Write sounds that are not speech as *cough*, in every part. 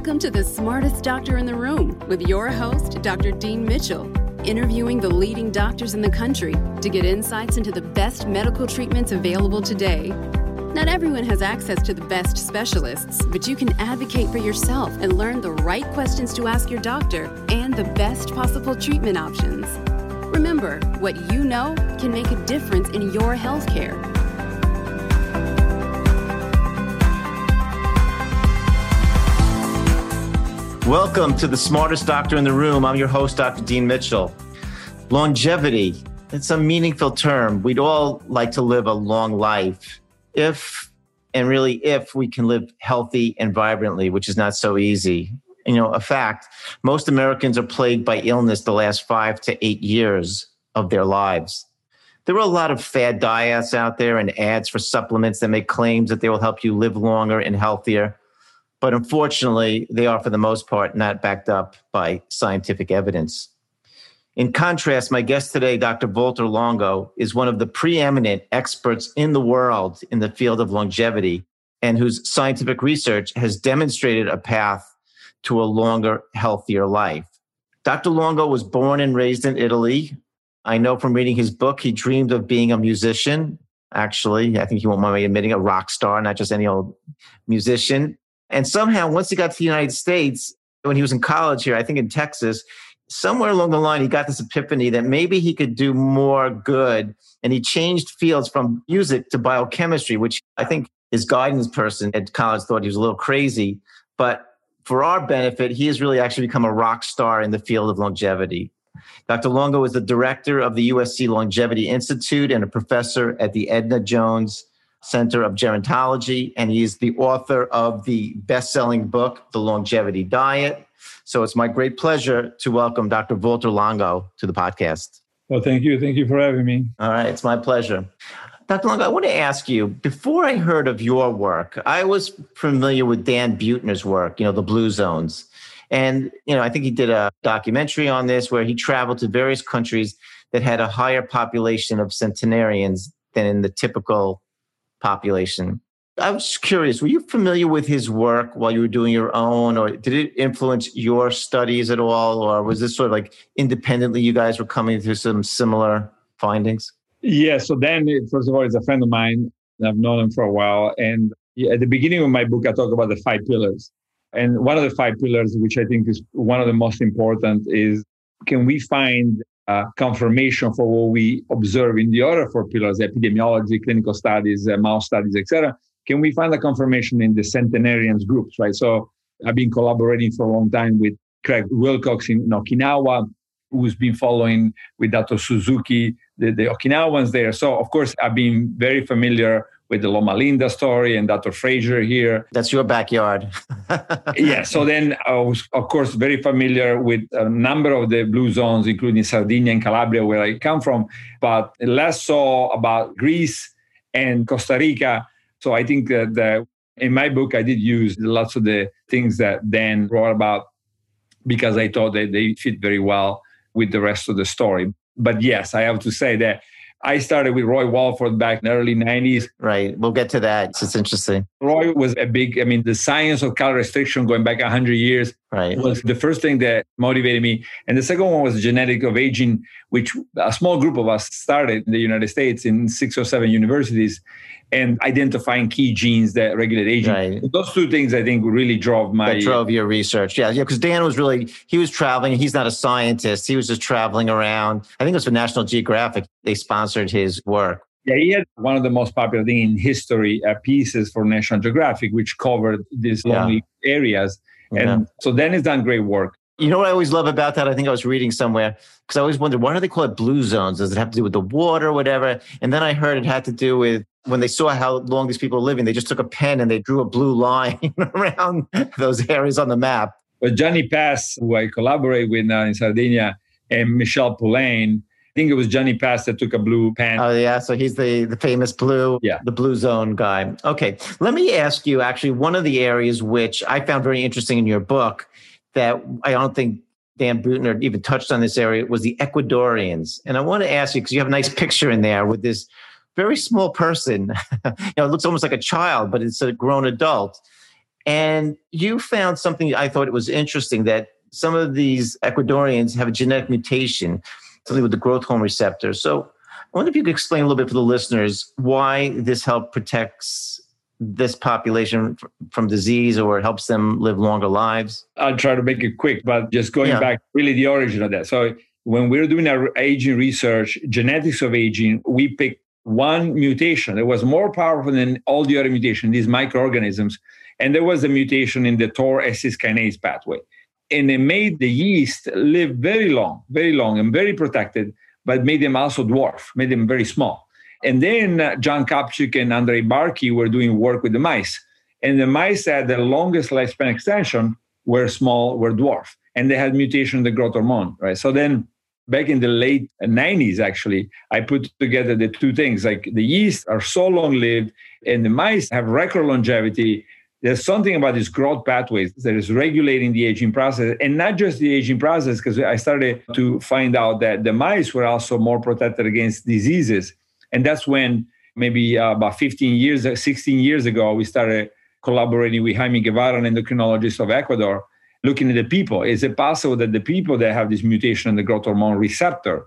Welcome to the smartest doctor in the room with your host, Dr. Dean Mitchell, interviewing the leading doctors in the country to get insights into the best medical treatments available today. Not everyone has access to the best specialists, but you can advocate for yourself and learn the right questions to ask your doctor and the best possible treatment options. Remember, what you know can make a difference in your healthcare. Welcome to the smartest doctor in the room. I'm your host, Dr. Dean Mitchell. Longevity, it's a meaningful term. We'd all like to live a long life if, and really if, we can live healthy and vibrantly, which is not so easy. You know, a fact most Americans are plagued by illness the last five to eight years of their lives. There are a lot of fad diets out there and ads for supplements that make claims that they will help you live longer and healthier but unfortunately, they are, for the most part, not backed up by scientific evidence. In contrast, my guest today, Dr. Valter Longo, is one of the preeminent experts in the world in the field of longevity and whose scientific research has demonstrated a path to a longer, healthier life. Dr. Longo was born and raised in Italy. I know from reading his book, he dreamed of being a musician. Actually, I think he won't mind me admitting a rock star, not just any old musician. And somehow, once he got to the United States, when he was in college here, I think in Texas, somewhere along the line, he got this epiphany that maybe he could do more good. And he changed fields from music to biochemistry, which I think his guidance person at college thought he was a little crazy. But for our benefit, he has really actually become a rock star in the field of longevity. Dr. Longo is the director of the USC Longevity Institute and a professor at the Edna Jones Center of Gerontology, and he is the author of the best selling book, The Longevity Diet. So it's my great pleasure to welcome Dr. Valter Longo to the podcast. Well, thank you. Thank you for having me. All right, it's my pleasure. Dr. Longo, I want to ask you before I heard of your work, I was familiar with Dan Buettner's work, you know, the Blue Zones. And, you know, I think he did a documentary on this where he traveled to various countries that had a higher population of centenarians than in the typical population. I was curious, were you familiar with his work while you were doing your own, or did it influence your studies at all? Or was this sort of like independently you guys were coming through some similar findings? Yeah, so Dan, first of all, is a friend of mine. I've known him for a while. And at the beginning of my book, I talk about the five pillars. And one of the five pillars, which I think is one of the most important, is can we find confirmation for what we observe in the other four pillars, epidemiology, clinical studies, uh, mouse studies, etc. Can we find a confirmation in the centenarians groups, right? So I've been collaborating for a long time with Craig Wilcox in Okinawa, who's been following with Dr. Suzuki, the, the Okinawans there. So of course, I've been very familiar with the Loma Linda story and Dr. Fraser here. That's your backyard. *laughs* yeah. So then I was, of course, very familiar with a number of the blue zones, including Sardinia and Calabria, where I come from, but less so about Greece and Costa Rica. So I think that the, in my book, I did use lots of the things that Dan wrote about because I thought that they fit very well with the rest of the story. But yes, I have to say that I started with Roy Walford back in the early 90s. Right. We'll get to that. It's interesting. Roy was a big, I mean, the science of calorie restriction going back 100 years right. was the first thing that motivated me. And the second one was genetic of aging, which a small group of us started in the United States in six or seven universities and identifying key genes that regulate aging. Right. Those two things I think really drove my that drove your research. Yeah, yeah, because Dan was really he was traveling. He's not a scientist. He was just traveling around. I think it was for National Geographic. They sponsored his work. Yeah, he had one of the most popular thing in history uh, pieces for National Geographic, which covered these lonely yeah. areas. And yeah. so Dan has done great work. You know what I always love about that? I think I was reading somewhere because I always wondered why do they call it blue zones? Does it have to do with the water or whatever? And then I heard it had to do with when they saw how long these people are living, they just took a pen and they drew a blue line *laughs* around those areas on the map. But Gianni Pes, who I collaborate with now in Sardinia, and Michel Poulain, think it was Gianni Pes that took a blue pen. Oh yeah, so he's the the famous blue, yeah. the blue zone guy. Okay, let me ask you actually one of the areas which I found very interesting in your book that I don't think Dan Buettner even touched on this area was the Ecuadorians, and I want to ask you because you have a nice picture in there with this very small person. *laughs* you know, it looks almost like a child, but it's a grown adult. And you found something I thought it was interesting that some of these Ecuadorians have a genetic mutation, something with the growth hormone receptor. So I wonder if you could explain a little bit for the listeners why this help protects this population from disease or helps them live longer lives? I'll try to make it quick, but just going yeah. back really the origin of that. So when we're doing our aging research, genetics of aging, we picked one mutation that was more powerful than all the other mutations, these microorganisms. And there was a mutation in the TOR ss kinase pathway. And it made the yeast live very long, very long, and very protected, but made them also dwarf, made them very small. And then uh, John Kopchik and Andrei Bartke were doing work with the mice. And the mice had the longest lifespan extension were small, were dwarf. And they had mutation in the growth hormone, right? So then back in the late 90s actually i put together the two things like the yeast are so long lived and the mice have record longevity there's something about these growth pathways that is regulating the aging process and not just the aging process because i started to find out that the mice were also more protected against diseases and that's when maybe uh, about 15 years 16 years ago we started collaborating with jaime guevara an endocrinologist of ecuador looking at the people. Is it possible that the people that have this mutation in the growth hormone receptor,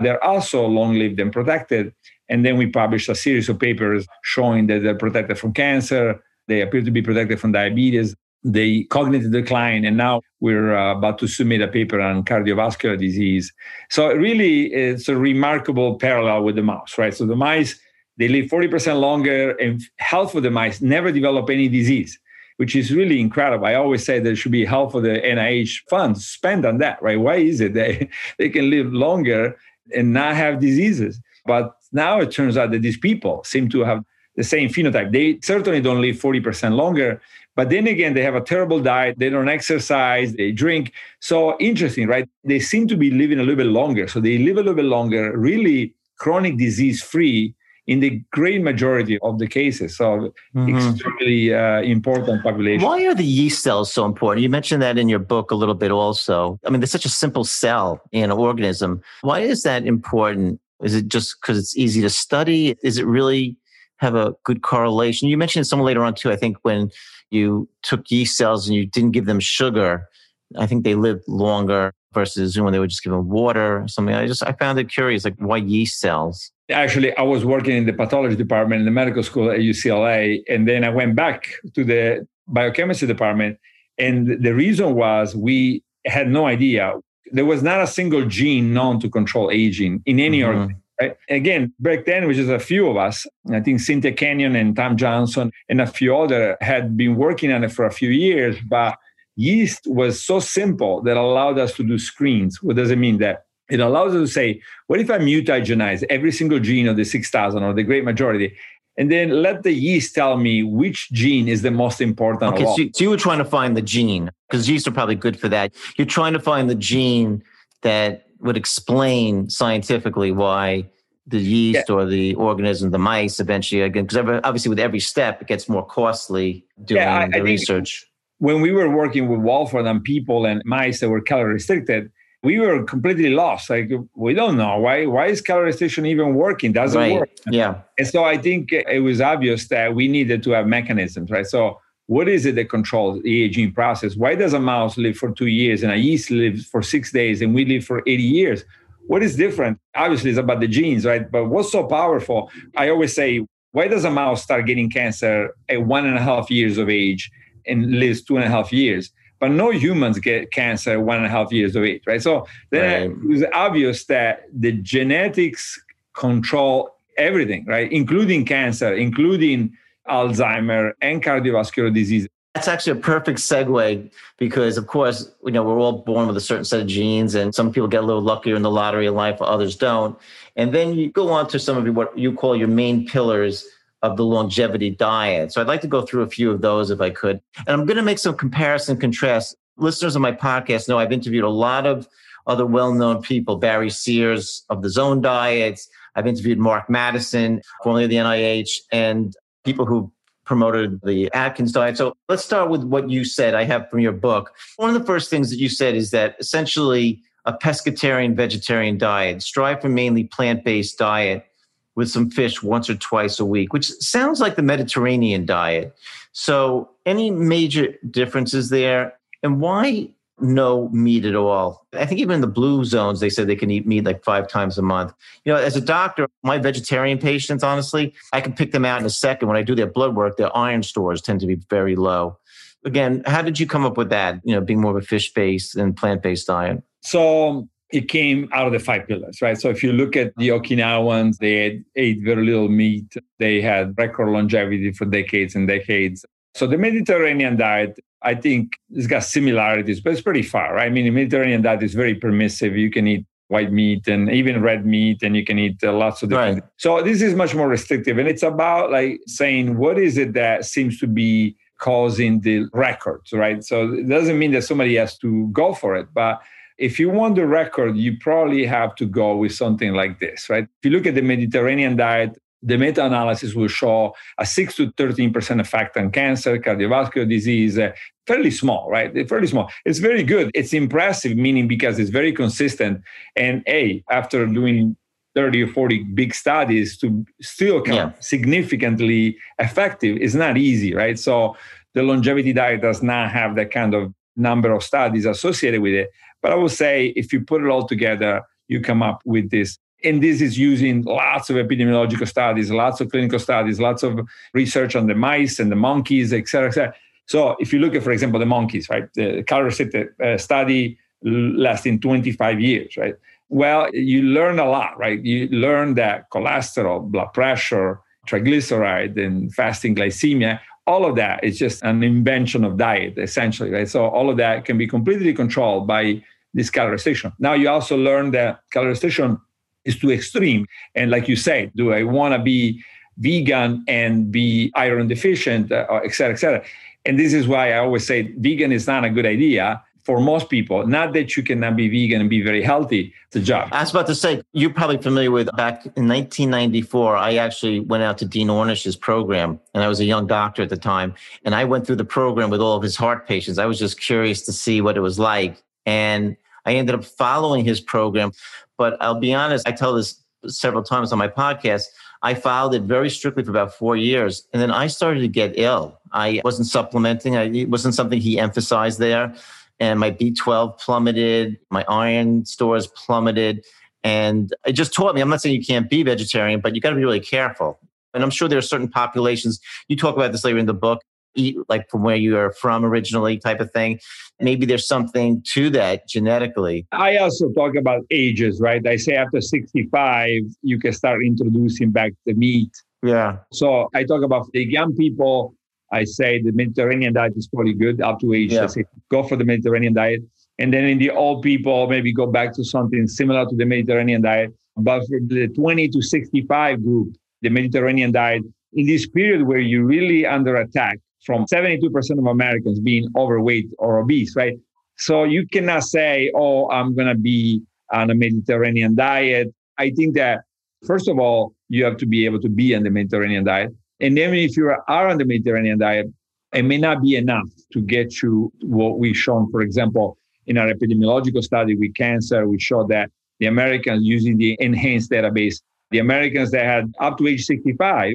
they're also long lived and protected? And then we published a series of papers showing that they're protected from cancer, they appear to be protected from diabetes, the cognitive decline, and now we're uh, about to submit a paper on cardiovascular disease. So really, it's a remarkable parallel with the mouse, right? So the mice, they live 40% longer, and health of the mice never develop any disease which is really incredible. I always say there should be half for the NIH funds spent on that, right? Why is it they, *laughs* they can live longer and not have diseases? But now it turns out that these people seem to have the same phenotype. They certainly don't live 40% longer, but then again, they have a terrible diet. They don't exercise, they drink. So interesting, right? They seem to be living a little bit longer. So they live a little bit longer, really chronic disease free in the great majority of the cases. So mm-hmm. extremely uh, important population. Why are the yeast cells so important? You mentioned that in your book a little bit also. I mean, they're such a simple cell in an organism. Why is that important? Is it just because it's easy to study? Is it really have a good correlation? You mentioned some later on too, I think when you took yeast cells and you didn't give them sugar, I think they lived longer versus when they were just given water or something. I just I found it curious, like why yeast cells? Actually, I was working in the pathology department in the medical school at UCLA, and then I went back to the biochemistry department. And the reason was we had no idea. There was not a single gene known to control aging in any mm-hmm. organism. Right? Again, back then, which is a few of us, I think Cynthia Kenyon and Tom Johnson and a few other had been working on it for a few years, but yeast was so simple that allowed us to do screens. What does it mean? That it allows us to say, what if I mutagenize every single gene of the 6,000 or the great majority? And then let the yeast tell me which gene is the most important. Okay, so you, so you were trying to find the gene because yeast are probably good for that. You're trying to find the gene that would explain scientifically why the yeast yeah. or the organism, the mice, eventually again, because obviously with every step it gets more costly doing yeah, I, the I research. When we were working with Walford on people and mice that were calorie restricted, we were completely lost. Like we don't know why why is calorie restriction even working? Doesn't right. work. Yeah. And so I think it was obvious that we needed to have mechanisms, right? So what is it that controls the aging process? Why does a mouse live for two years and a yeast lives for six days and we live for 80 years? What is different? Obviously, it's about the genes, right? But what's so powerful? I always say, why does a mouse start getting cancer at one and a half years of age and lives two and a half years? but no humans get cancer one and a half years of age, right? So then right. it was obvious that the genetics control everything, right? Including cancer, including Alzheimer and cardiovascular disease. That's actually a perfect segue because, of course, you know we're all born with a certain set of genes, and some people get a little luckier in the lottery of life, others don't. And then you go on to some of what you call your main pillars of the longevity diet. So I'd like to go through a few of those if I could. And I'm going to make some comparison contrast. Listeners of my podcast know I've interviewed a lot of other well-known people, Barry Sears of the Zone Diets. I've interviewed Mark Mattson, formerly of the NIH, and people who promoted the Atkins diet. So let's start with what you said. I have from your book. One of the first things that you said is that essentially a pescatarian vegetarian diet, strive for mainly plant-based diet with some fish once or twice a week, which sounds like the Mediterranean diet. So any major differences there? And why no meat at all? I think even in the blue zones, they said they can eat meat like five times a month. You know, as a doctor, my vegetarian patients, honestly, I can pick them out in a second. When I do their blood work, their iron stores tend to be very low. Again, how did you come up with that? You know, being more of a fish based and plant based diet? So it came out of the five pillars, right? So if you look at the Okinawans, they ate very little meat. They had record longevity for decades and decades. So the Mediterranean diet, I think, it's got similarities, but it's pretty far, right? I mean, the Mediterranean diet is very permissive. You can eat white meat and even red meat, and you can eat uh, lots of different. Right. So this is much more restrictive, and it's about like saying what is it that seems to be causing the records, right? So it doesn't mean that somebody has to go for it, but if you want the record, you probably have to go with something like this, right? If you look at the Mediterranean diet, the meta analysis will show a 6 to 13% effect on cancer, cardiovascular disease, uh, fairly small, right? Fairly small. It's very good. It's impressive, meaning because it's very consistent. And A, after doing 30 or 40 big studies to still come yeah. significantly effective is not easy, right? So the longevity diet does not have that kind of number of studies associated with it. But I would say if you put it all together, you come up with this. And this is using lots of epidemiological studies, lots of clinical studies, lots of research on the mice and the monkeys, et cetera, et cetera. So if you look at, for example, the monkeys, right, the calorie uh, study lasting 25 years, right? Well, you learn a lot, right? You learn that cholesterol, blood pressure, triglyceride, and fasting glycemia all of that is just an invention of diet essentially right so all of that can be completely controlled by this calorie. Now you also learn that calorie restriction is too extreme. And like you say, do I want to be vegan and be iron deficient, uh, et cetera, et cetera? And this is why I always say vegan is not a good idea for most people. Not that you cannot be vegan and be very healthy. It's a job. I was about to say, you're probably familiar with back in 1994, I actually went out to Dean Ornish's program, and I was a young doctor at the time. And I went through the program with all of his heart patients. I was just curious to see what it was like. And I ended up following his program. But I'll be honest, I tell this several times on my podcast. I followed it very strictly for about four years. And then I started to get ill. I wasn't supplementing, I, it wasn't something he emphasized there. And my B12 plummeted, my iron stores plummeted. And it just taught me I'm not saying you can't be vegetarian, but you got to be really careful. And I'm sure there are certain populations, you talk about this later in the book, eat like from where you are from originally type of thing. Maybe there's something to that genetically. I also talk about ages right? I say after 65 you can start introducing back the meat. Yeah. So i talk about the young people. I say the mediterranean diet is probably good up to age yeah. say go for the mediterranean diet. And then in the old people maybe go back to something similar to the mediterranean diet. But for the 20 to 65 group the mediterranean diet in this period where you're really under attack from 72% of Americans being overweight or obese, right? So you cannot say, oh, I'm going to be on a Mediterranean diet. I think that, first of all, you have to be able to be on the Mediterranean diet. And then if you are on the Mediterranean diet, it may not be enough to get you what we've shown, for example, in our epidemiological study with cancer, we showed that the Americans using the NHANES database, the Americans that had up to age 65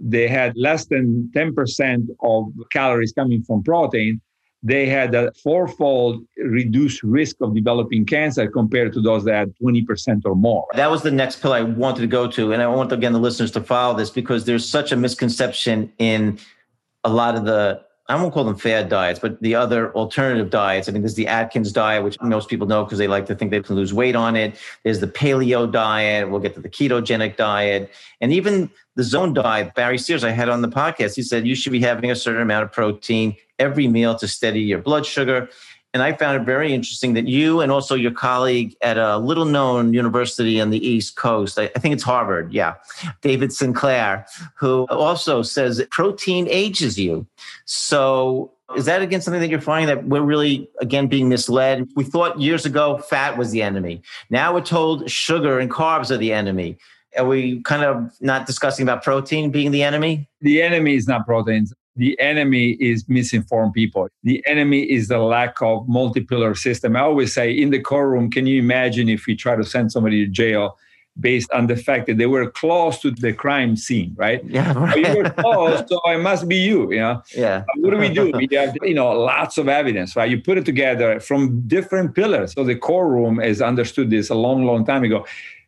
they had less than 10% of calories coming from protein, they had a fourfold reduced risk of developing cancer compared to those that had 20% or more. That was the next pill I wanted to go to. And I want, again, the listeners to follow this because there's such a misconception in a lot of the I won't call them fad diets, but the other alternative diets. I mean, there's the Atkins diet, which most people know because they like to think they can lose weight on it. There's the paleo diet. We'll get to the ketogenic diet. And even the zone diet. Barry Sears, I had on the podcast, he said you should be having a certain amount of protein every meal to steady your blood sugar. And I found it very interesting that you and also your colleague at a little known university on the East Coast, I, think it's Harvard, yeah, David Sinclair, who also says protein ages you. So is that again something that you're finding that we're really again being misled? We thought years ago fat was the enemy. Now we're told sugar and carbs are the enemy. Are we kind of not discussing about protein being the enemy? The enemy is not proteins the enemy is misinformed people. The enemy is the lack of multi-pillar system. I always say in the courtroom, can you imagine if we try to send somebody to jail? based on the fact that they were close to the crime scene, right? Yeah, right. you were close, so it must be you, you know? Yeah. Uh, what do we do? We have, you know, lots of evidence, right? You put it together from different pillars. So the core room has understood this a long, long time ago.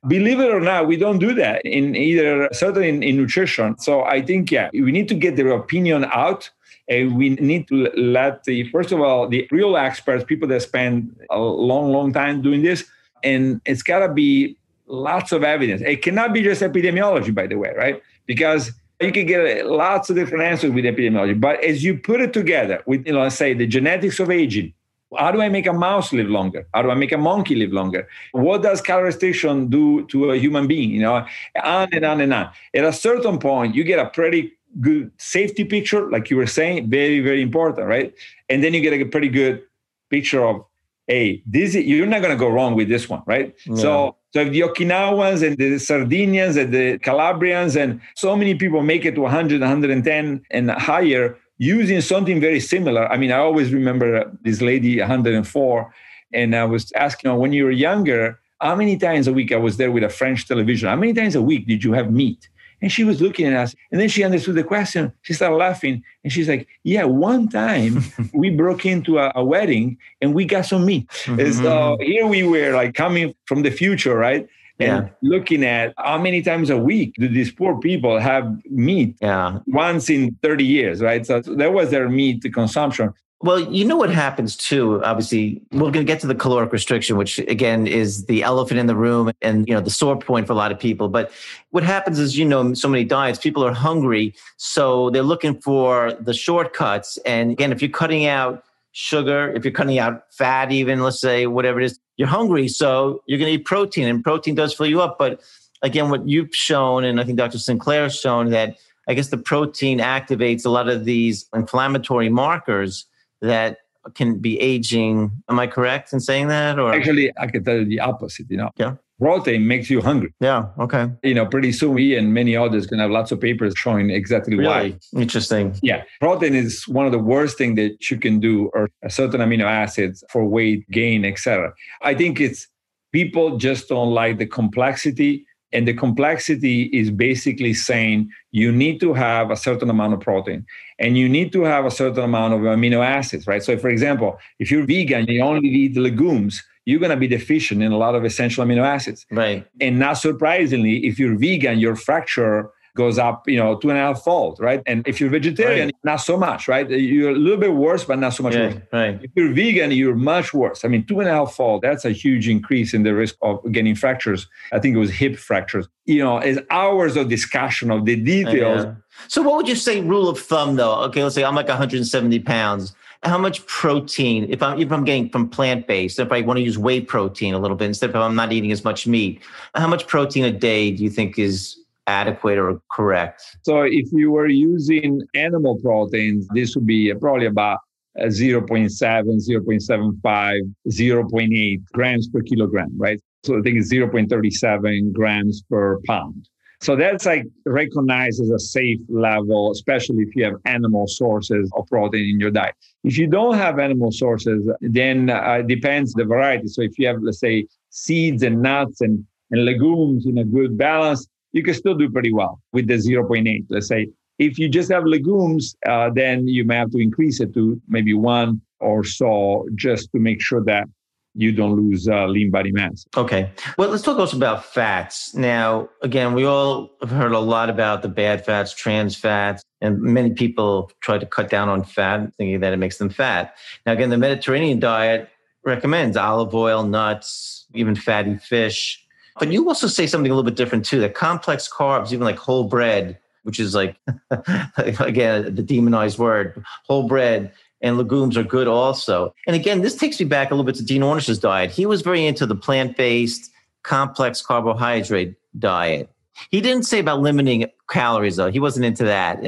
Believe it or not, we don't do that in either, certainly in, in nutrition. So I think, yeah, we need to get their opinion out and we need to let the, first of all, the real experts, people that spend a long, long time doing this, and it's got to be lots of evidence. It cannot be just epidemiology, by the way, right? Because you can get lots of different answers with epidemiology. But as you put it together with, you know, say the genetics of aging, how do I make a mouse live longer? How do I make a monkey live longer? What does calorie restriction do to a human being? You know, on and on and on. At a certain point, you get a pretty good safety picture, like you were saying, very, very important, right? And then you get a pretty good picture of hey, this is, you're not going to go wrong with this one, right? Yeah. So, so if the Okinawans and the Sardinians and the Calabrians and so many people make it to 100, 110 and higher using something very similar. I mean, I always remember this lady, 104, and I was asking her when you were younger, how many times a week I was there with a French television? How many times a week did you have meat? And she was looking at us. And then she understood the question. She started laughing. And she's like, Yeah, one time *laughs* we broke into a, a, wedding and we got some meat. Mm-hmm. And so here we were, like coming from the future, right? And yeah. looking at how many times a week do these poor people have meat yeah. once in 30 years, right? So, so that was their meat consumption. Well, you know what happens too. Obviously, we're going to get to the caloric restriction, which again is the elephant in the room and you know the sore point for a lot of people. But what happens is, you know, so many diets, people are hungry, so they're looking for the shortcuts. And again, if you're cutting out sugar, if you're cutting out fat, even let's say whatever it is, you're hungry, so you're going to eat protein, and protein does fill you up. But again, what you've shown, and I think Dr. Sinclair has shown that I guess the protein activates a lot of these inflammatory markers that can be aging. Am I correct in saying that? Or actually, I can tell you the opposite. You know, yeah, protein makes you hungry. Yeah. Okay. You know, pretty soon we and many others can have lots of papers showing exactly really? why. Interesting. Yeah, protein is one of the worst thing that you can do, or a certain amino acids for weight gain, etc. I think it's people just don't like the complexity and the complexity is basically saying you need to have a certain amount of protein and you need to have a certain amount of amino acids, right? So, for example, if you're vegan, you only eat legumes, you're going to be deficient in a lot of essential amino acids. Right. And not surprisingly, if you're vegan, your fracture goes up, you know, two and a half fold, right? And if you're vegetarian, right. not so much, right? You're a little bit worse, but not so much yeah, worse. Right. If you're vegan, you're much worse. I mean, two and a half fold, that's a huge increase in the risk of getting fractures. I think it was hip fractures. You know, it's hours of discussion of the details. Yeah. So what would you say rule of thumb though? Okay, let's say I'm like 170 pounds. How much protein, if I'm if I'm getting from plant based, if I want to use whey protein a little bit instead of I'm not eating as much meat, how much protein a day do you think is adequate or correct? So if you were using animal proteins, this would be probably about uh, 0.7, 0.75, 0.8 grams per kilogram, right? So I think it's 0.37 grams per pound. So that's like recognized as a safe level, especially if you have animal sources of protein in your diet. If you don't have animal sources, then uh, it depends the variety. So if you have, let's say, seeds and nuts and, and legumes in a good balance, you can still do pretty well with the 0.8. Let's say if you just have legumes, uh, then you may have to increase it to maybe one or so just to make sure that you don't lose uh, lean body mass. Okay. Well, let's talk also about fats. Now, again, we all have heard a lot about the bad fats, trans fats, and many people try to cut down on fat, thinking that it makes them fat. Now, again, the Mediterranean diet recommends olive oil, nuts, even fatty fish. But you also say something a little bit different too that complex carbs, even like whole bread, which is like, *laughs* again, the demonized word, whole bread and legumes are good also. And again, this takes me back a little bit to Dean Ornish's diet. He was very into the plant based, complex carbohydrate diet. He didn't say about limiting calories, though. He wasn't into that.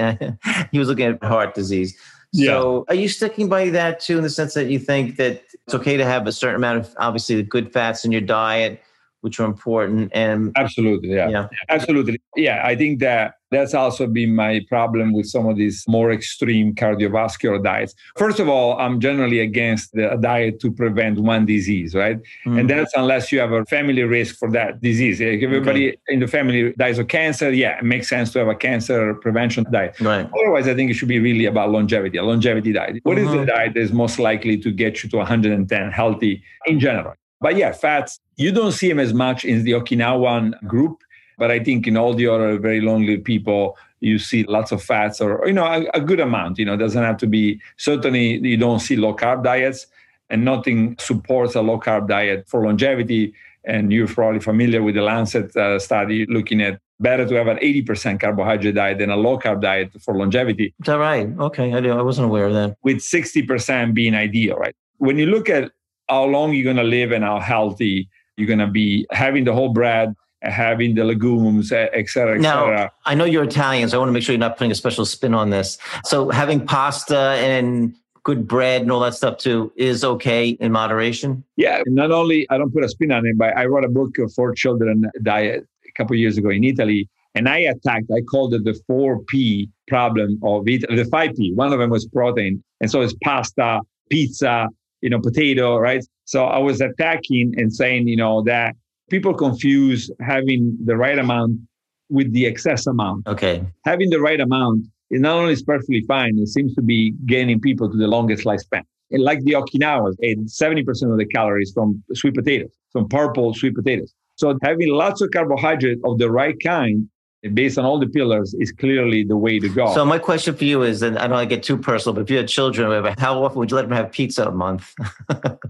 *laughs* he was looking at heart disease. Yeah. So, are you sticking by that too, in the sense that you think that it's okay to have a certain amount of obviously the good fats in your diet, which are important. And absolutely, yeah. yeah, absolutely, yeah. I think that That's also been my problem with some of these more extreme cardiovascular diets. First of all, I'm generally against the diet to prevent one disease, right? Mm. And that's unless you have a family risk for that disease. If everybody okay. in the family dies of cancer, yeah, it makes sense to have a cancer prevention diet. Right. Otherwise, I think it should be really about longevity, a longevity diet. What mm-hmm. is the mm-hmm. diet that is most likely to get you to 110 healthy in general? But yeah, fats, you don't see them as much in the Okinawan group but I think in all the other very lonely people, you see lots of fats or, you know, a, a good amount, you know, doesn't have to be, certainly you don't see low carb diets and nothing supports a low carb diet for longevity. And you're probably familiar with the Lancet uh, study looking at better to have an 80% carbohydrate diet than a low carb diet for longevity. Is that right? Okay. I, I wasn't aware of that. With 60% being ideal, right? When you look at how long you're going to live and how healthy you're going to be, having the whole bread, having the legumes, et cetera, et now, cetera. I know you're Italian, so I want to make sure you're not putting a special spin on this. So having pasta and good bread and all that stuff too is okay in moderation? Yeah. Not only I don't put a spin on it, but I wrote a book uh, for children uh, diet a couple years ago in Italy. And I attacked, I called it the 4P problem of it, the 5P. One of them was protein. And so it's pasta, pizza, you know, potato, right? So I was attacking and saying, you know, that people confuse having the right amount with the excess amount. Okay. Having the right amount is not only is perfectly fine, it seems to be gaining people to the longest lifespan. And like the Okinawas, 70% of the calories from sweet potatoes, from purple sweet potatoes. So having lots of carbohydrate of the right kind based on all the pillars is clearly the way to go. So my question for you is, and I don't want to get too personal, but if you had children, whatever, how often would you let them have pizza a month?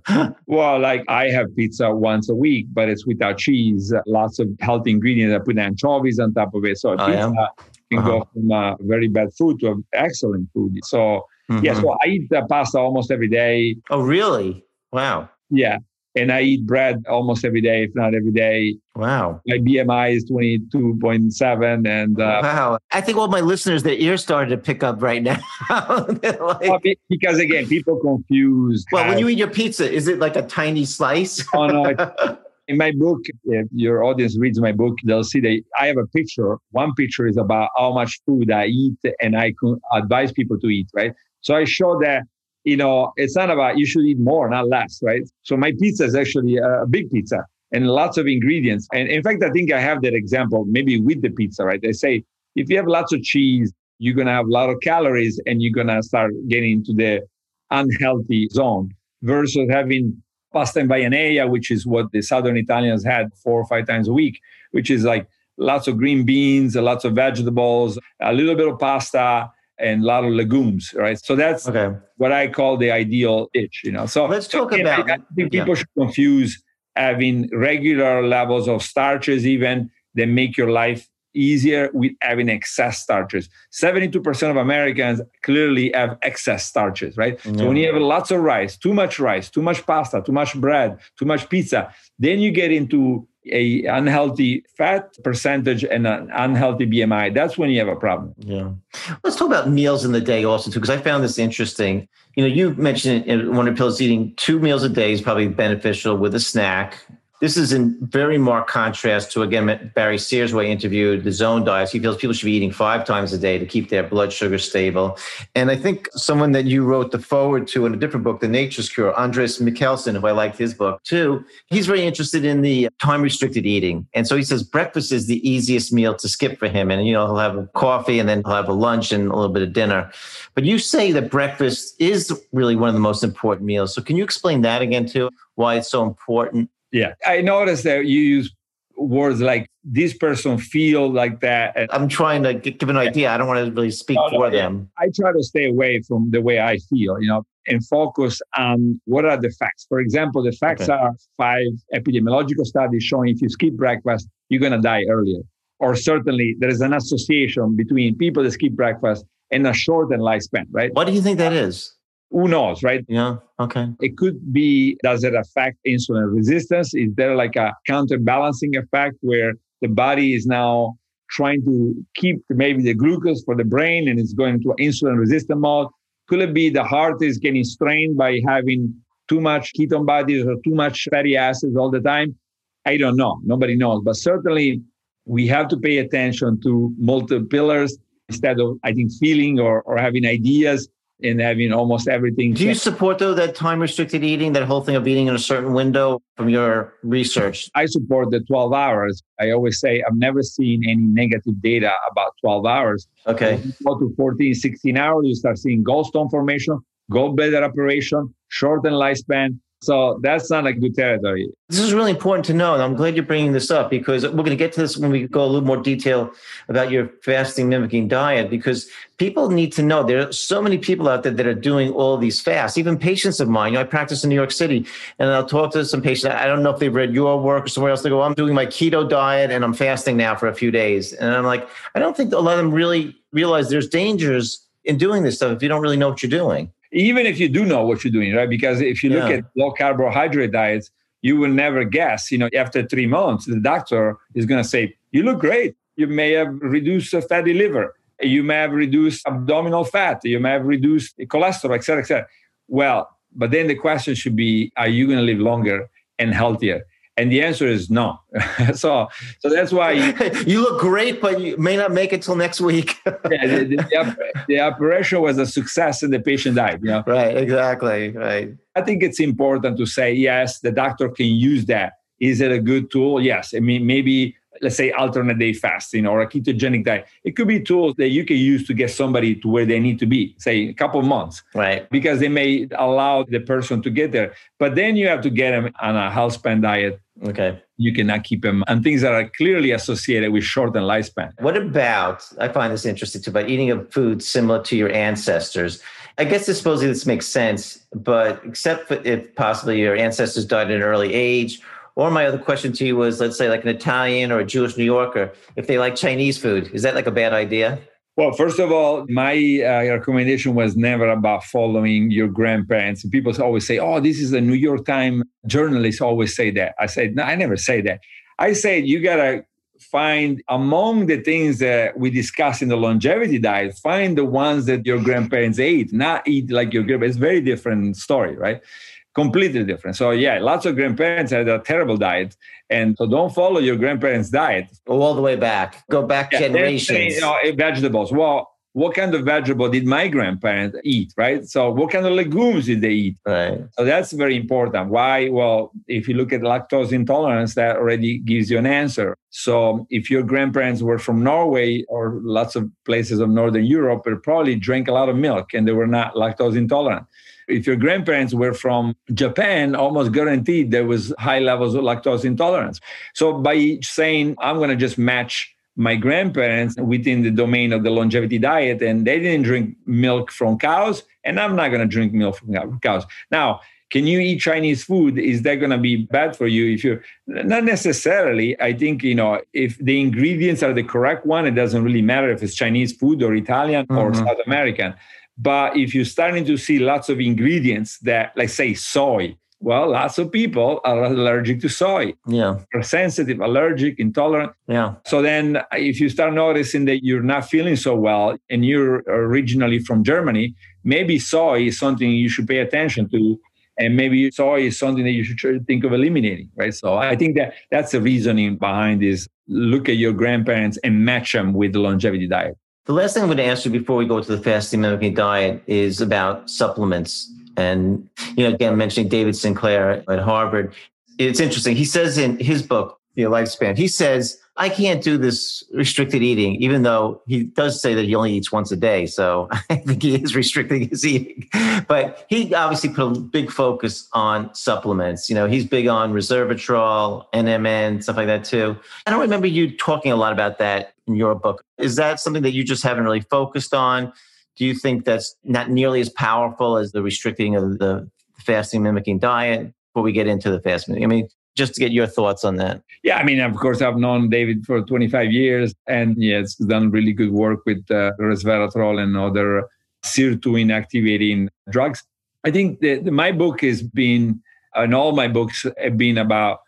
*laughs* well, like I have pizza once a week, but it's without cheese, lots of healthy ingredients. I put anchovies on top of it. So oh, pizza yeah? can uh-huh. go from a very bad food to excellent food. So mm-hmm. yeah, so I eat pasta almost every day. Oh, really? Wow. Yeah and I eat bread almost every day, if not every day. Wow. My BMI is 22.7. And uh, wow. I think all my listeners, their ears started to pick up right *laughs* now. like, because again, people confuse. Well, when you eat your pizza, is it like a tiny slice? oh, no. *laughs* In my book, if your audience reads my book, they'll see that I have a picture. One picture is about how much food I eat and I can advise people to eat, right? So I show that you know, it's not about you should eat more, not less, right? So my pizza is actually a big pizza and lots of ingredients. And in fact, I think I have that example maybe with the pizza, right? They say if you have lots of cheese, you're going to have a lot of calories and you're going to start getting into the unhealthy zone versus having pasta and bayonnaia, which is what the Southern Italians had four or five times a week, which is like lots of green beans, lots of vegetables, a little bit of pasta, and a lot of legumes, right? So that's okay. what I call the ideal itch, you know. So let's talk about. I, I think people yeah. should confuse having regular levels of starches, even that make your life easier with having excess starches. 72% of Americans clearly have excess starches, right? So when you have lots of rice, too much rice, too much pasta, too much bread, too much pizza, then you get into a unhealthy fat percentage and an unhealthy BMI, that's when you have a problem. Yeah. Let's talk about meals in the day also too, because I found this interesting. You know, you mentioned in one of the pills eating two meals a day is probably beneficial with a snack. This is in very marked contrast to, again, Barry Sears, who I interviewed, the zone diet. He feels people should be eating five times a day to keep their blood sugar stable. And I think someone that you wrote the forward to in a different book, The Nature's Cure, Andreas Michalsen, who I liked his book too, he's very interested in the time restricted eating. And so he says breakfast is the easiest meal to skip for him. And, you know, he'll have a coffee and then he'll have a lunch and a little bit of dinner. But you say that breakfast is really one of the most important meals. So can you explain that again too? Why it's so important? Yeah. I noticed that you use words like this person feel like that. And I'm trying to give an idea. I don't want to really speak no, for no, them. I try to stay away from the way I feel, you know, and focus on what are the facts. For example, the facts okay. are five epidemiological studies showing if you skip breakfast, you're going to die earlier. Or certainly there is an association between people that skip breakfast and a shortened lifespan, right? What do you think that is? Who knows, right? Yeah. Okay. It could be does it affect insulin resistance? Is there like a counterbalancing effect where the body is now trying to keep maybe the glucose for the brain and it's going to insulin resistant mode? Could it be the heart is getting strained by having too much ketone bodies or too much fatty acids all the time? I don't know. Nobody knows. But certainly we have to pay attention to multiple pillars instead of, I think, feeling or, or having ideas and having almost everything. Do you support though that time restricted eating, that whole thing of eating in a certain window from your research? I support the 12 hours. I always say I've never seen any negative data about 12 hours. Okay. go to 14, 16 hours, you start seeing gallstone formation, gallbladder operation, shortened lifespan, so that's not a good territory. This is really important to know. And I'm glad you're bringing this up because we're going to get to this when we go a little more detail about your fasting mimicking diet because people need to know there are so many people out there that are doing all these fasts, even patients of mine. You know, I practice in New York City and I'll talk to some patients. I don't know if they've read your work or somewhere else. They go, I'm doing my keto diet and I'm fasting now for a few days. And I'm like, I don't think a lot of them really realize there's dangers in doing this stuff if you don't really know what you're doing even if you do know what you're doing, right? Because if you look yeah. at low carbohydrate diets, you will never guess. You know, after three months, the doctor is going to say, "You look great. You may have reduced a fatty liver. You may have reduced abdominal fat. You may have reduced cholesterol, etc., etc." Well, but then the question should be: Are you going to live longer and healthier? And the answer is no. *laughs* so, so that's why you, *laughs* you, look great, but you may not make it till next week. *laughs* yeah, the, the, the, operation was a success, and the patient died. You know? Right. Exactly. Right. I think it's important to say yes. The doctor can use that. Is it a good tool? Yes. I mean, maybe let's say alternate day fasting or a ketogenic diet. It could be tools that you can use to get somebody to where they need to be, say a couple months. Right. Because they may allow the person to get there. But then you have to get them on a health span diet. Okay. You cannot keep them and things that are clearly associated with shortened lifespan. What about, I find this interesting too, about eating a food similar to your ancestors? I guess supposedly this makes sense, but except if possibly your ancestors died at an early age or my other question to you was, let's say, like an Italian or a Jewish New Yorker, if they like Chinese food, is that like a bad idea? Well, first of all, my uh, recommendation was never about following your grandparents. People always say, "Oh, this is a New York Times journalist." Always say that. I said, "No, I never say that." I said you gotta find among the things that we discuss in the longevity diet, find the ones that your grandparents ate, not eat like your grandparents. It's very different story, right? Completely different. So yeah, lots of grandparents had a terrible diet, and so don't follow your grandparents' diet. Go all the way back. Go back yeah, generations. you know, eh, vegetables. Well, what kind of vegetable did my grandparents eat? Right. So what kind of legumes did they eat? Right. So that's very important. Why? Well, if you look at lactose intolerance, that already gives you an answer. So if your grandparents were from Norway or lots of places of Northern Europe, they probably drank a lot of milk and they were not lactose intolerant. If your grandparents were from Japan, almost guaranteed there was high levels of lactose intolerance. So by saying I'm going to just match my grandparents within the domain of the longevity diet, and they didn't drink milk from cows, and I'm not going to drink milk from cows. Now, can you eat Chinese food? Is that going to be bad for you? If you're not necessarily, I think, you know, if the ingredients are the correct one, it doesn't really matter if it's Chinese food or Italian mm-hmm. or South American. But if you're starting to see lots of ingredients that, like, say, soy, well, lots of people are allergic to soy. Yeah. Are sensitive, allergic, intolerant. Yeah. So then if you start noticing that you're not feeling so well and you're originally from Germany, maybe soy is something you should pay attention to. And maybe soy is something that you should think of eliminating, right? So I think that that's the reasoning behind this. Look at your grandparents and match them with the longevity diet. The last thing I'm going to ask you before we go to the fasting mimicking diet is about supplements. And, you know, again, mentioning David Sinclair at Harvard, it's interesting. He says in his book, The Lifespan, he says I can't do this restricted eating, even though he does say that he only eats once a day. So *laughs* I think he is restricting his eating. But he obviously put a big focus on supplements. You know, he's big on resveratrol, NMN, stuff like that too. I don't remember you talking a lot about that in your book. Is that something that you just haven't really focused on? Do you think that's not nearly as powerful as the restricting of the fasting mimicking diet? Before we get into the fasting, I mean, just to get your thoughts on that. Yeah, I mean, of course, I've known David for 25 years, and yeah, it's done really good work with uh, resveratrol and other sirtuin activating drugs. I think that my book has been, and all my books have been about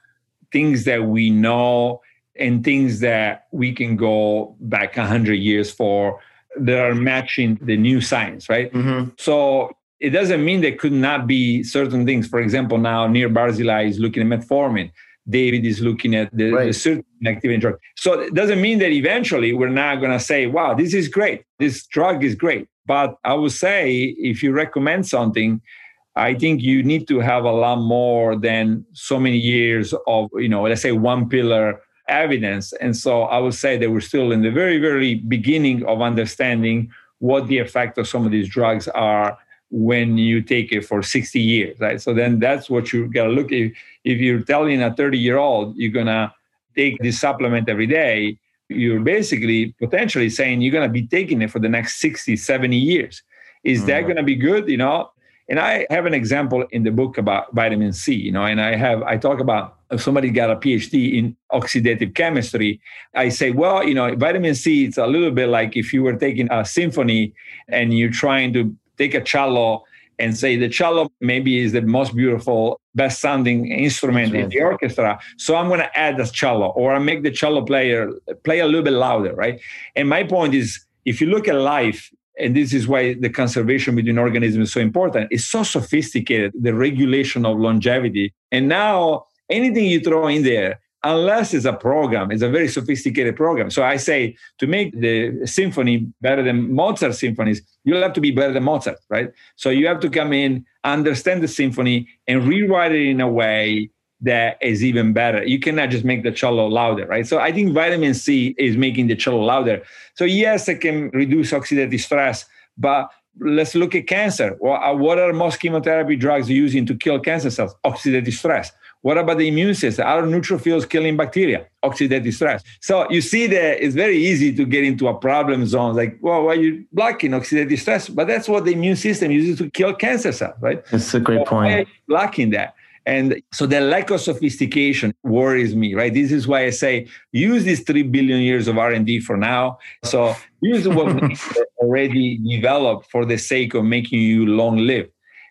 things that we know and things that we can go back 100 years for that are matching the new science, right? Mm-hmm. So it doesn't mean there could not be certain things. For example, now Nir Barzilai is looking at metformin. David is looking at the, right. the sirtuin activity drug. So it doesn't mean that eventually we're not going to say, wow, this is great. This drug is great. But I would say if you recommend something, I think you need to have a lot more than so many years of, you know, let's say one pillar evidence. And so I would say that we're still in the very, very beginning of understanding what the effect of some of these drugs are when you take it for 60 years, right? So then that's what you got to look at. If you're telling a 30 year old you're going to take this supplement every day, you're basically potentially saying you're going to be taking it for the next 60, 70 years. Is mm-hmm. that going to be good? You know, and I have an example in the book about vitamin C, you know, and I have, I talk about if somebody got a PhD in oxidative chemistry, I say, well, you know, vitamin C, it's a little bit like if you were taking a symphony and you're trying to take a cello and say the cello maybe is the most beautiful, best sounding instrument in the orchestra. So I'm going to add a cello or I make the cello player play a little bit louder, right? And my point is, if you look at life, and this is why the conservation between organisms is so important, it's so sophisticated, the regulation of longevity. And now anything you throw in there, unless it's a program, it's a very sophisticated program. So I say to make the symphony better than Mozart symphonies, you'll have to be better than Mozart, right? So you have to come in, understand the symphony, and rewrite it in a way that is even better. You cannot just make the cello louder, right? So I think vitamin C is making the cello louder. So yes, it can reduce oxidative stress, but let's look at cancer. Uh, what are most chemotherapy drugs using to kill cancer cells? Oxidative stress. What about the immune system? Are neutrophils killing bacteria? Oxidative stress. So you see that it's very easy to get into a problem zone. Like, well, why are you blocking oxidative stress? But that's what the immune system uses to kill cancer cells, right? That's a great so point. blocking that. And so the lack of sophistication worries me, right? This is why I say use these three billion years of R&D for now. So use what we *laughs* already developed for the sake of making you long live.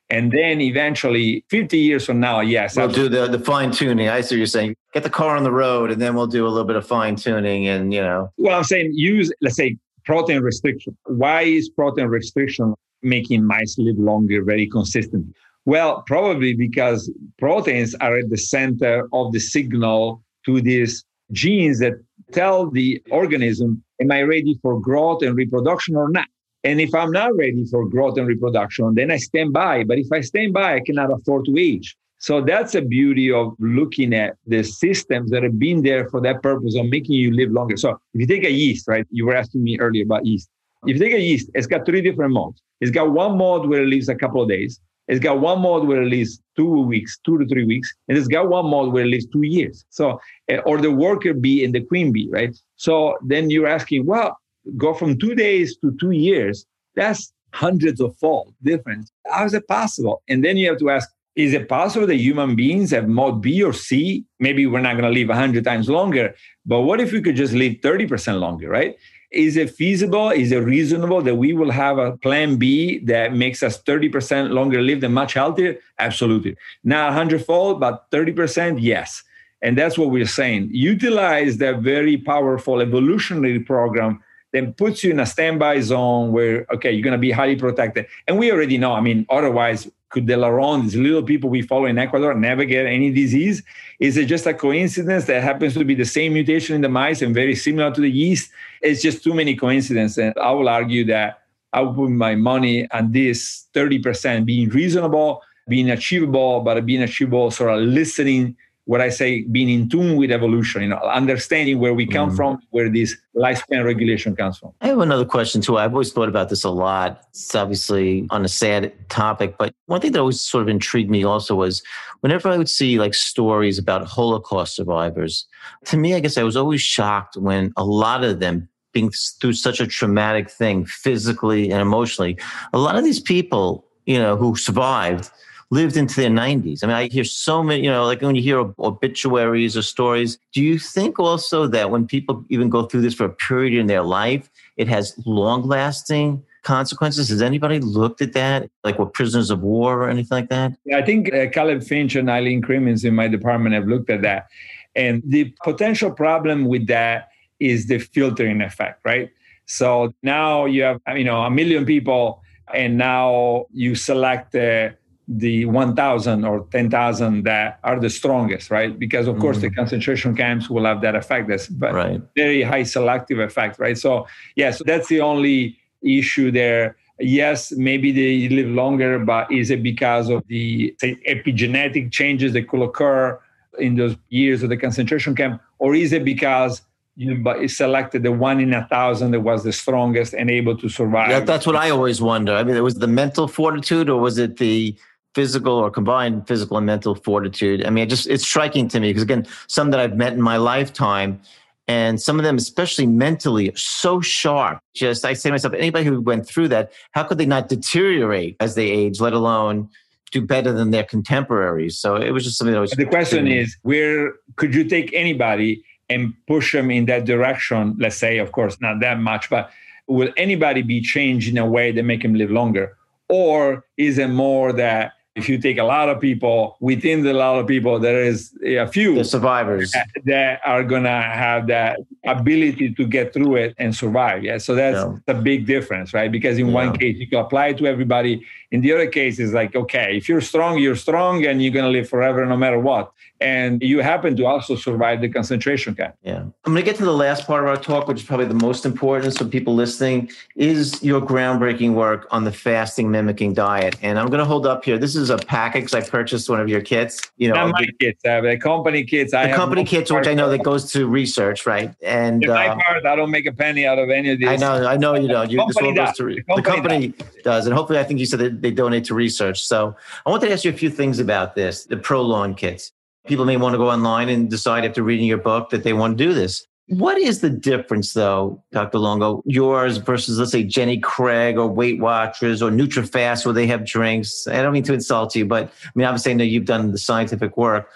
And then eventually, 50 years from now, yes. We'll do the, the fine tuning. I see what you're saying. Get the car on the road and then we'll do a little bit of fine tuning and, you know. Well, I'm saying use, let's say, protein restriction. Why is protein restriction making mice live longer very consistently? Well, probably because proteins are at the center of the signal to these genes that tell the organism, am I ready for growth and reproduction or not? And if I'm not ready for growth and reproduction, then I stand by. But if I stand by, I cannot afford to age. So that's the beauty of looking at the systems that have been there for that purpose of making you live longer. So if you take a yeast, right? You were asking me earlier about yeast. If you take a yeast, it's got three different modes. It's got one mode where it lives a couple of days. It's got one mode where it lives two weeks, two to three weeks, and it's got one mode where it lives two years. So, eh, or the worker bee and the queen bee, right? So then you're asking, well, go from two days to two years, that's hundreds of fold difference. How is it possible? And then you have to ask, is it possible that human beings have mode B or C? Maybe we're not going to live 100 times longer, but what if we could just live 30% longer, right? Is it feasible? Is it reasonable that we will have a plan B that makes us 30% longer lived and much healthier? Absolutely. Not 100 fold, but 30%, yes. And that's what we're saying. Utilize that very powerful evolutionary program then puts you in a standby zone where okay you're going to be highly protected and we already know i mean otherwise could the Laron, these little people we follow in Ecuador, never get any disease? Is it just a coincidence that happens to be the same mutation in the mice and very similar to the yeast? It's just too many coincidences. And I will argue that I would put my money on this 30% being reasonable, being achievable, but being achievable, sort of listening what I say, being in tune with evolution, you know, understanding where we come mm. from, where this lifespan regulation comes from. I have another question too. I've always thought about this a lot. It's obviously on a sad topic, but one thing that always sort of intrigued me also was whenever I would see like stories about Holocaust survivors, to me, I guess I was always shocked when a lot of them being through such a traumatic thing physically and emotionally, a lot of these people, you know, who survived, lived into their 90s. I mean, I hear so many, you know, like when you hear obituaries or stories, do you think also that when people even go through this for a period in their life, it has long lasting consequences? Has anybody looked at that, like with prisoners of war or anything like that? Yeah, I think uh, Caleb Finch and Eileen Crimmins in my department have looked at that. And the potential problem with that is the filtering effect, right? So now you have, you know, a million people, and now you select the the 1000 or 10,000 that are the strongest, right? Because of course mm. the concentration camps will have that effect. That's right. very high selective effect, right? So yeah, so that's the only issue there. Yes, maybe they live longer, but is it because of the say, epigenetic changes that could occur in those years of the concentration camp, or is it because you selected the one in a thousand that was the strongest and able to survive? Yeah, that's what I always wonder. I mean, it was the mental fortitude, or was it the physical or combined physical and mental fortitude. I mean, it just it's striking to me because again, some that I've met in my lifetime, and some of them, especially mentally, are so sharp. Just I say to myself, anybody who went through that, how could they not deteriorate as they age, let alone do better than their contemporaries? So it was just something that was. The question is, where could you take anybody and push them in that direction? Let's say, of course, not that much, but will anybody be changed in a way that make them live longer? Or is it more that if you take a lot of people within the lot of people there is a few the survivors. that are gonna have that ability to get through it and survive. Yeah so that's yeah. the big difference right? Because in yeah. one case you can apply it to everybody. In the other case it's like okay if you're strong you're strong and you're gonna live forever no matter what and you happen to also survive the concentration camp. Yeah. I'm going to get to the last part of our talk, which is probably the most important. So, people listening, is your groundbreaking work on the fasting mimicking diet. And I'm going to hold up here. This is a package I purchased one of your kits. You know, Not my kits, uh, the company kits. The I company kits, which I know that goes to research, right? And in my uh, part, I don't make a penny out of any of these. I know, I know you don't. You, this one goes to the company, the company does. does. and hopefully, I think you said that they donate to research. So, I want to ask you a few things about this, the Prolon kits people may want to go online and decide after reading your book that they want to do this. What is the difference, though, Dr. Longo, yours versus, let's say, Jenny Craig or Weight Watchers or NutriFast, where they have drinks? I don't mean to insult you, but I mean, obviously, I know you've done the scientific work,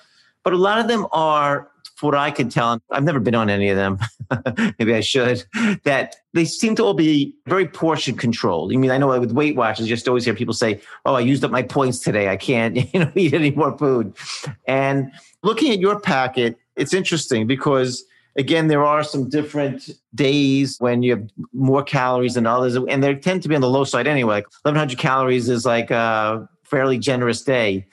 but a lot of them are, for what I can tell, I've never been on any of them. *laughs* Maybe I should. That they seem to all be very portion controlled. I mean, I know with Weight Watchers, you just always hear people say, "Oh, I used up my points today. I can't, *laughs* you know, eat any more food." And looking at your packet, it's interesting because again, there are some different days when you have more calories than others, and they tend to be on the low side anyway. Like 1100 calories is like a fairly generous day.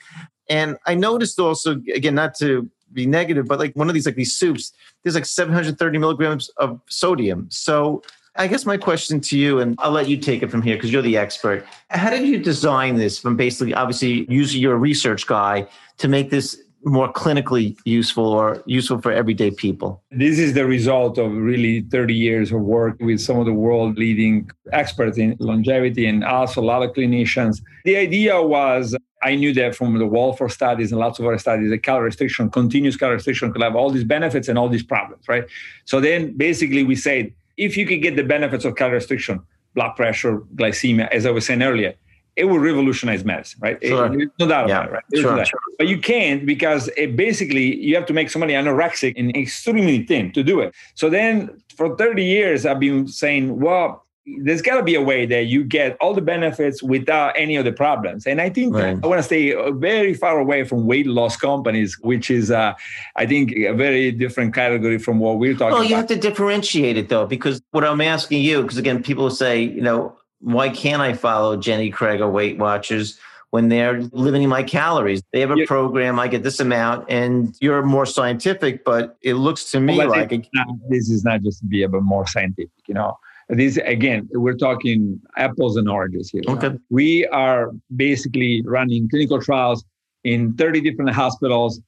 And I noticed also, again, not to be negative, but like one of these, like these soups, there's like 730 milligrams of sodium. So I guess my question to you, and I'll let you take it from here because you're the expert. How did you design this from basically, obviously, using your research guy to make this more clinically useful or useful for everyday people? This is the result of really 30 years of work with some of the world leading experts in longevity and also a lot of clinicians. The idea was I knew that from the Walford studies and lots of other studies, that calorie restriction, continuous calorie restriction could have all these benefits and all these problems, right? So then basically we said, if you could get the benefits of calorie restriction, blood pressure, glycemia, as I was saying earlier, it will revolutionize medicine, right? Sure. It, no doubt yeah. about it, right? Sure, sure. But you can't because it basically you have to make somebody anorexic and extremely thin to do it. So then for 30 years, I've been saying, well, there's got to be a way that you get all the benefits without any of the problems. And I think right. I want to stay uh, very far away from weight loss companies, which is, uh, I think, a very different category from what we're talking well, about. Well, you have to differentiate it though, because what I'm asking you, because again, people say, you know, why can't I follow Jenny Craig or Weight Watchers when they're limiting my calories? They have a yeah. program, I get this amount, and you're more scientific, but it looks to me well, like not, this is not just to be a bit more scientific, you know. This again, we're talking apples and oranges here. Okay. We are basically running clinical trials in 30 different hospitals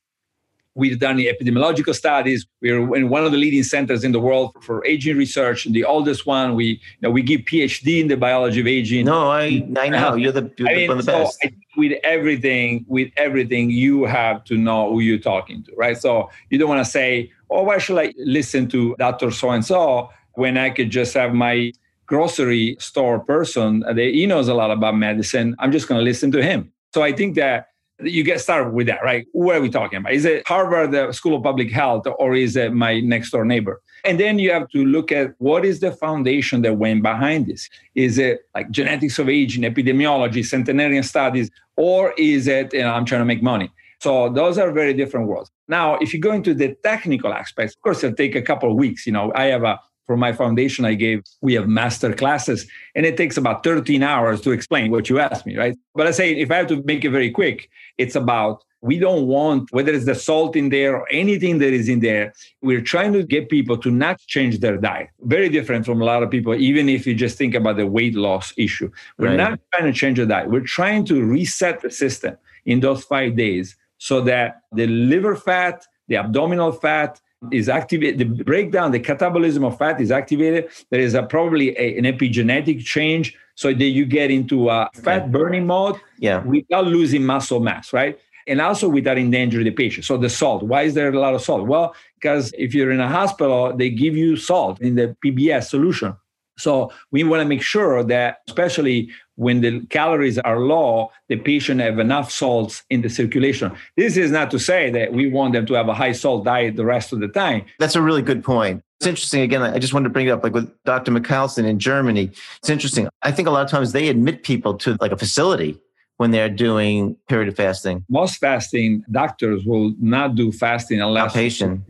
We've done epidemiological studies. We're in one of the leading centers in the world for aging research, the oldest one. We you know, we give PhD in the biology of aging. No, I I know uh-huh. you're the, you're I mean, the best. So with everything, with everything, you have to know who you're talking to, right? So you don't want to say, "Oh, why should I listen to Doctor So and So when I could just have my grocery store person uh, that he knows a lot about medicine? I'm just going to listen to him." So I think that you get started with that, right? What are we talking about? Is it Harvard the School of Public Health or is it my next door neighbor? And then you have to look at what is the foundation that went behind this? Is it like genetics of aging, epidemiology, centenarian studies, or is it, you know, I'm trying to make money? So those are very different worlds. Now, if you go into the technical aspects, of course, it'll take a couple of weeks. You know, I have a for my foundation, I gave, we have master classes, and it takes about 13 hours to explain what you asked me, right? But I say, if I have to make it very quick, it's about we don't want, whether it's the salt in there or anything that is in there, we're trying to get people to not change their diet. Very different from a lot of people, even if you just think about the weight loss issue. We're right. not trying to change the diet. We're trying to reset the system in those five days so that the liver fat, the abdominal fat, is activated, the breakdown, the catabolism of fat is activated. There is a, probably a, an epigenetic change so that you get into a fat burning mode yeah. without losing muscle mass, right? And also without endangering the patient. So the salt, why is there a lot of salt? Well, because if you're in a hospital, they give you salt in the PBS solution. So we want to make sure that, especially when the calories are low, the patient have enough salts in the circulation. This is not to say that we want them to have a high salt diet the rest of the time. That's a really good point. It's interesting. Again, I just wanted to bring it up, like with Dr. Michalsen in Germany. It's interesting. I think a lot of times they admit people to like a facility when they're doing period fasting? Most fasting doctors will not do fasting unless Outpatient.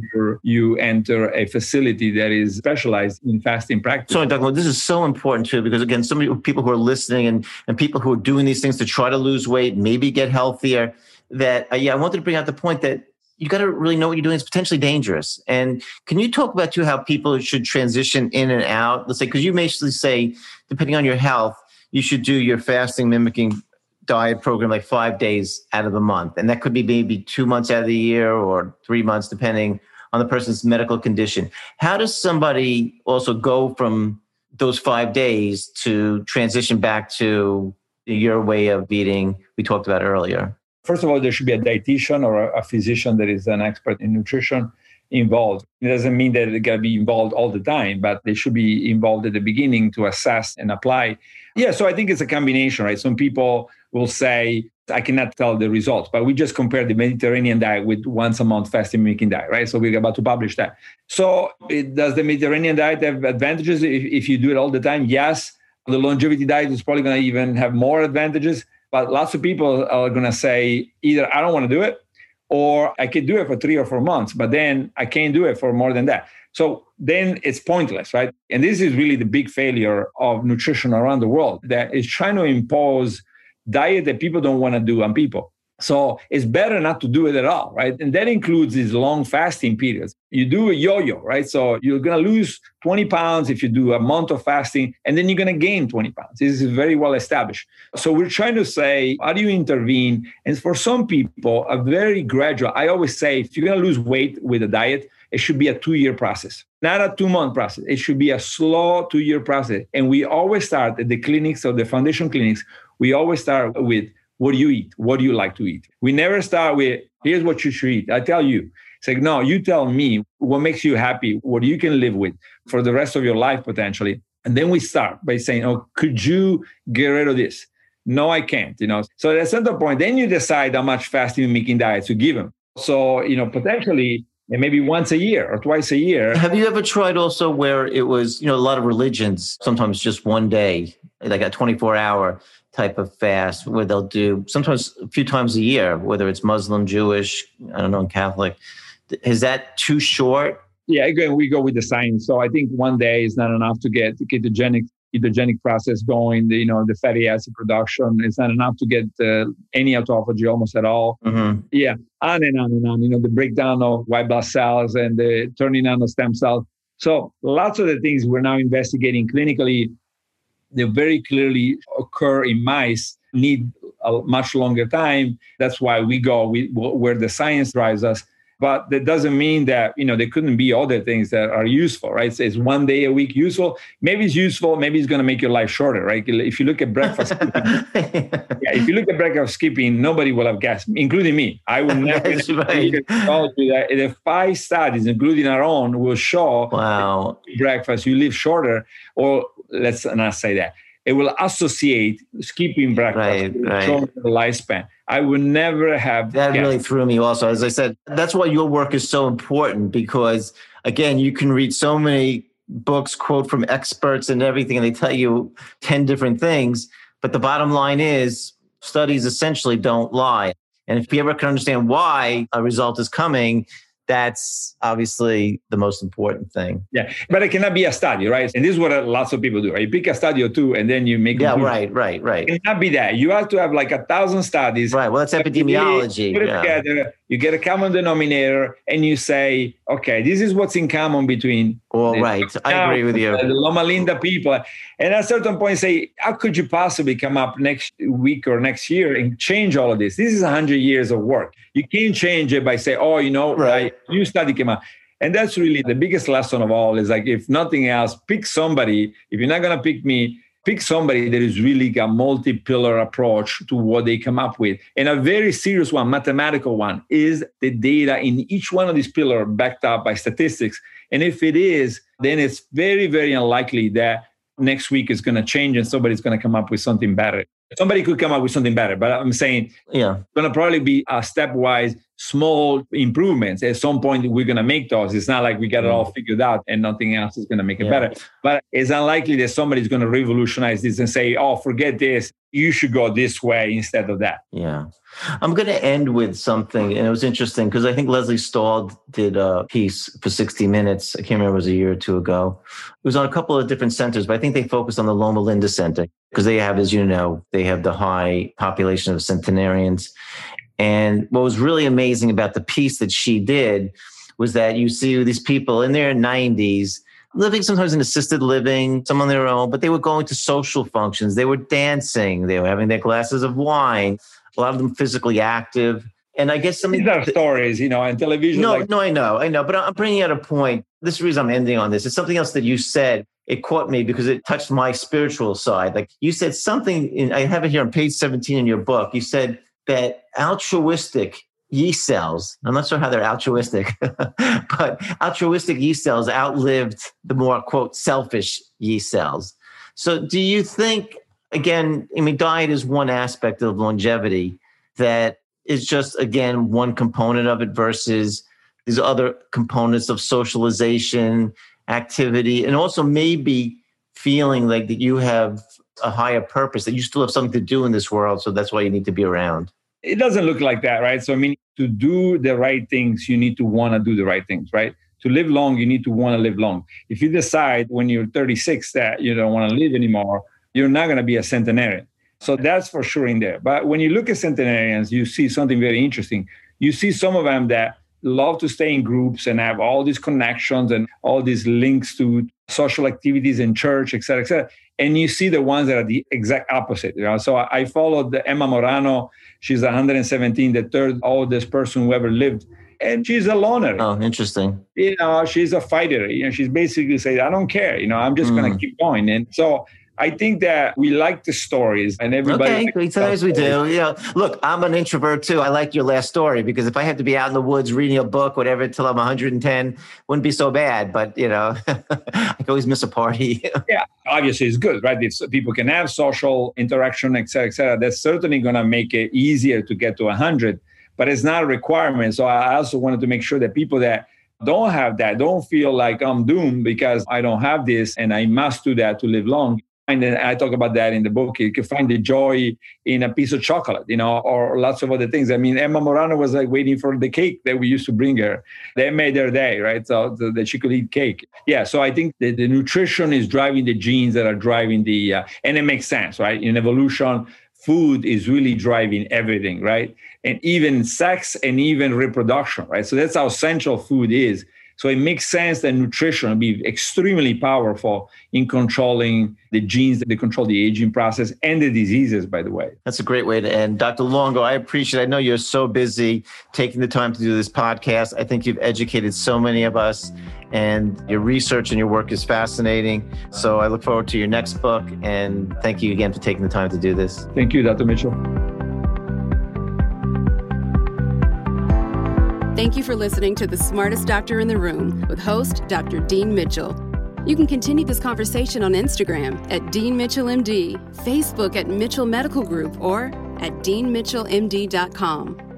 you enter a facility that is specialized in fasting practice. So, Dr. this is so important too, because again, so many people who are listening and, and people who are doing these things to try to lose weight, maybe get healthier, that, uh, yeah, I wanted to bring out the point that you got to really know what you're doing. It's potentially dangerous. And can you talk about too how people should transition in and out? Let's say, because you basically say, depending on your health, you should do your fasting mimicking diet program like five days out of the month. And that could be maybe two months out of the year or three months, depending on the person's medical condition. How does somebody also go from those five days to transition back to your way of eating we talked about earlier? First of all, there should be a dietitian or a physician that is an expert in nutrition involved. It doesn't mean that they're going to be involved all the time, but they should be involved at the beginning to assess and apply. Yeah, so I think it's a combination, right? Some people will say, I cannot tell the results, but we just compare the Mediterranean diet with once a month fasting mimicking diet, right? So we're about to publish that. So it, does the Mediterranean diet have advantages if, if you do it all the time? Yes. The longevity diet is probably going to even have more advantages, but lots of people are going to say either I don't want to do it or I could do it for three or four months, but then I can't do it for more than that. So then it's pointless, right? And this is really the big failure of nutrition around the world that is trying to impose diet that people don't want to do on people. So it's better not to do it at all, right? And that includes these long fasting periods. You do a yo-yo, right? So you're going to lose 20 pounds if you do a month of fasting, and then you're going to gain 20 pounds. This is very well established. So we're trying to say, how do you intervene? And for some people, a very gradual, I always say, if you're going to lose weight with a diet, it should be a two-year process, not a two-month process. It should be a slow two-year process. And we always start at the clinics or the foundation clinics we always start with what do you eat? What do you like to eat? We never start with here's what you should eat. I tell you. It's like, no, you tell me what makes you happy, what you can live with for the rest of your life potentially. And then we start by saying, oh, could you get rid of this? No, I can't, you know. So at a certain point, then you decide how much fasting mimicking diet to give them. So, you know, potentially maybe once a year or twice a year. Have you ever tried also where it was, you know, a lot of religions, sometimes just one day, like a 24 hour type of fast where they'll do sometimes a few times a year, whether it's Muslim, Jewish, I don't know, Catholic. Is that too short? Yeah, again, we go with the science. So I think one day is not enough to get the ketogenic ketogenic process going. The, you know, the fatty acid production is not enough to get uh, any autophagy almost at all. Mm-hmm. Yeah, on and on and on. You know, the breakdown of white blood cells and the turning on of stem cells. So lots of the things we're now investigating clinically they very clearly occur in mice need a much longer time. That's why we go we, where the science drives us. But that doesn't mean that you know there couldn't be other things that are useful, right? So it's one day a week useful. Maybe it's useful. Maybe it's going to make your life shorter, right? If you look at breakfast, *laughs* yeah, if you look at breakfast skipping, nobody will have guessed, including me. I will never. *laughs* That's *laughs* right. That the five studies, including our own, will show wow breakfast you live shorter, or let's not say that. It will associate skipping breakfast right, right. shorter lifespan. I would never have. That guessed. really threw me also. As I said, that's why your work is so important because, again, you can read so many books, quote from experts and everything, and they tell you 10 different things. But the bottom line is studies essentially don't lie. And if you ever can understand why a result is coming, that's obviously the most important thing. Yeah, but it cannot be a study, right? And this is what lots of people do. Right? You pick a study or two, and then you make. Yeah, right, right, right. It cannot be that. You have to have like a thousand studies. Right. Well, that's epidemiology. Put it yeah. together. You get a common denominator, and you say, okay, this is what's in common between. Well, right. I agree with you. The Loma Linda people, and at a certain point, say, how could you possibly come up next week or next year and change all of this? This is hundred years of work. You can't change it by say, oh, you know, right. new study came out. And that's really the biggest lesson of all is like, if nothing else, pick somebody. If you're not going to pick me, pick somebody that is really a multi-pillar approach to what they come up with. And a very serious one, mathematical one, is the data in each one of these pillars backed up by statistics. And if it is, then it's very, very unlikely that next week is going to change and somebody's going to come up with something better. Somebody could come up with something better, but I'm saying yeah, it's going to probably be a stepwise small improvements. At some point, we're going to make those. It's not like we got it all mm. figured out and nothing else is going to make it yeah. better. But it's unlikely that somebody's going to revolutionize this and say, "Oh, forget this. You should go this way instead of that." Yeah. I'm going to end with something, and it was interesting because I think Lesley Stahl did a piece for 60 Minutes. I can't remember; it was a year or two ago. It was on a couple of different centers, but I think they focused on the Loma Linda Center because they have, as you know, they have the high population of centenarians. And what was really amazing about the piece that she did was that you see these people in their 90s living sometimes in assisted living, some on their own, but they were going to social functions. They were dancing. They were having their glasses of wine. A lot of them physically active. And I guess some these are stories, you know, and television. No, like- no, I know, I know. But I'm bringing out a point. This is the reason I'm ending on this. It's something else that you said it caught me because it touched my spiritual side. Like you said something, in, I have it here on page 17 in your book. You said that altruistic yeast cells, I'm not sure how they're altruistic, *laughs* but altruistic yeast cells outlived the more, quote, selfish yeast cells. So do you think, again, I mean, diet is one aspect of longevity that is just, again, one component of it versus these other components of socialization, activity and also maybe feeling like that you have a higher purpose that you still have something to do in this world so that's why you need to be around. It doesn't look like that right? So i mean to do the right things you need to want to do the right things right? To live long you need to want to live long. If you decide when you're 36 that you don't want to live anymore you're not going to be a centenarian so that's for sure in there but when you look at centenarians you see something very interesting you see some of them that love to stay in groups and have all these connections and all these links to social activities in church, et cetera, et cetera. And you see the ones that are the exact opposite. You know? So I followed Emma Morano. She's 117, the third oldest person who ever lived. And she's a loner. Oh, interesting. You know, she's a fighter. You know, she's basically saying, I don't care. You know, I'm just mm. going to keep going. And so I think that we like the stories and everybody. Okay, sometimes we do. Yeah. Look, I'm an introvert too. I like your last story because if I had to be out in the woods reading a book, whatever, until I'm 110, wouldn't be so bad. But, you know, *laughs* I always miss a party. *laughs* yeah, obviously it's good, right? If people can have social interaction, et cetera, et cetera, that's certainly going to make it easier to get to 100, but it's not a requirement. So I also wanted to make sure that people that don't have that don't feel like I'm doomed because I don't have this and I must do that to live long and I talk about that in the book. You can find the joy in a piece of chocolate, you know, or lots of other things. I mean, Emma Morano was like waiting for the cake that we used to bring her. They made her day, right? So that she could eat cake. Yeah. So I think the nutrition is driving the genes that are driving the, uh, and it makes sense, right? In evolution, food is really driving everything, right? And even sex and even reproduction, right? So that's how central food is. So it makes sense that nutrition will be extremely powerful in controlling the genes that control the aging process and the diseases, by the way. That's a great way to end. Dr. Longo, I appreciate it. I know you're so busy taking the time to do this podcast. I think you've educated so many of us and your research and your work is fascinating. So I look forward to your next book and thank you again for taking the time to do this. Thank you, Dr. Mitchell. Thank you for listening to The Smartest Doctor in the Room with host Dr. Dean Mitchell. You can continue this conversation on Instagram at Dean Mitchell MD, Facebook at Mitchell Medical Group, or at deanmitchellmd.com.